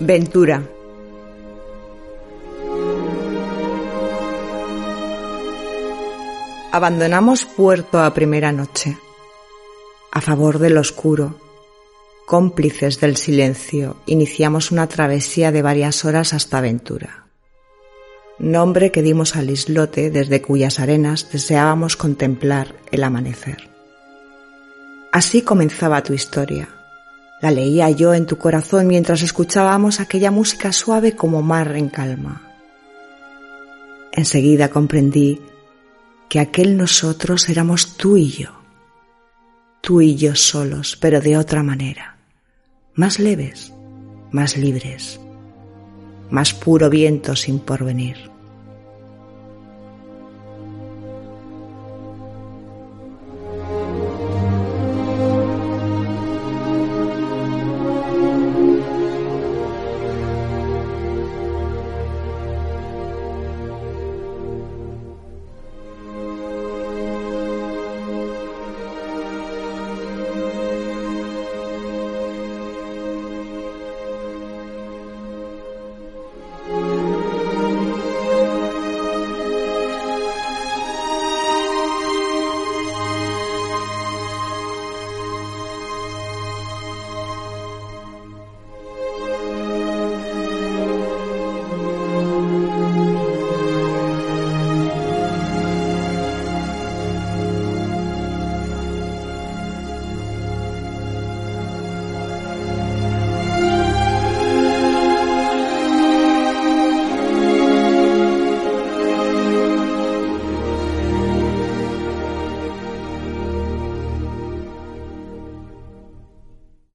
Ventura. Abandonamos puerto a primera noche, a favor del oscuro. Cómplices del silencio, iniciamos una travesía de varias horas hasta Ventura, nombre que dimos al islote desde cuyas arenas deseábamos contemplar el amanecer. Así comenzaba tu historia la leía yo en tu corazón mientras escuchábamos aquella música suave como mar en calma. Enseguida comprendí que aquel nosotros éramos tú y yo, tú y yo solos, pero de otra manera, más leves, más libres, más puro viento sin porvenir.